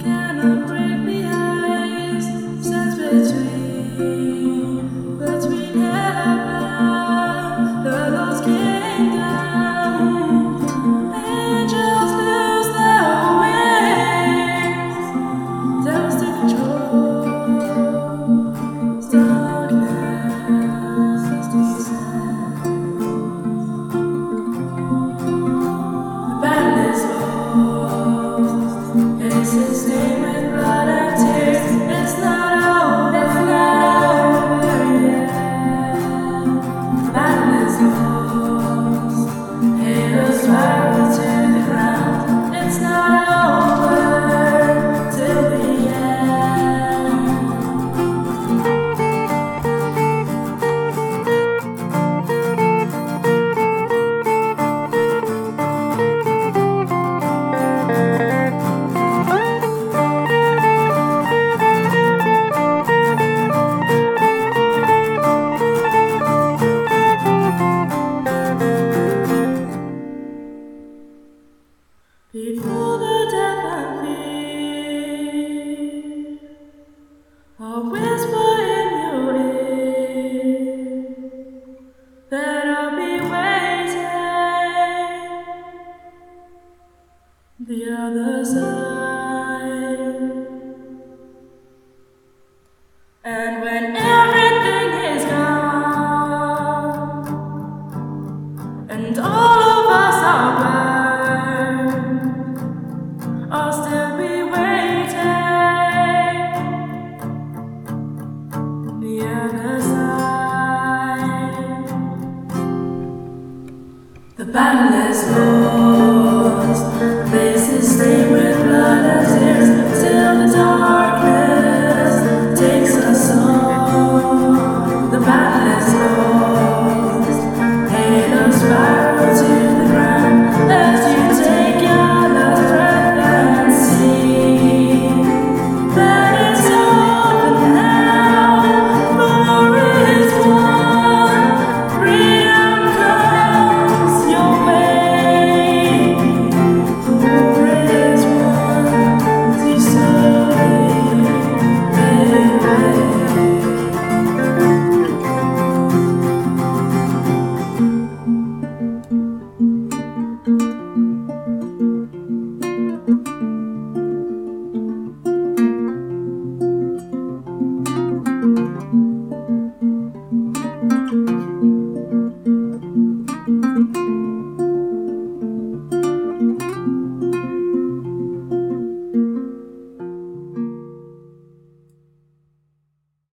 Can I break the ice? Sense between Before the death I fear, whisper in your ear that I'll be waiting the other side. And when The banner's gone.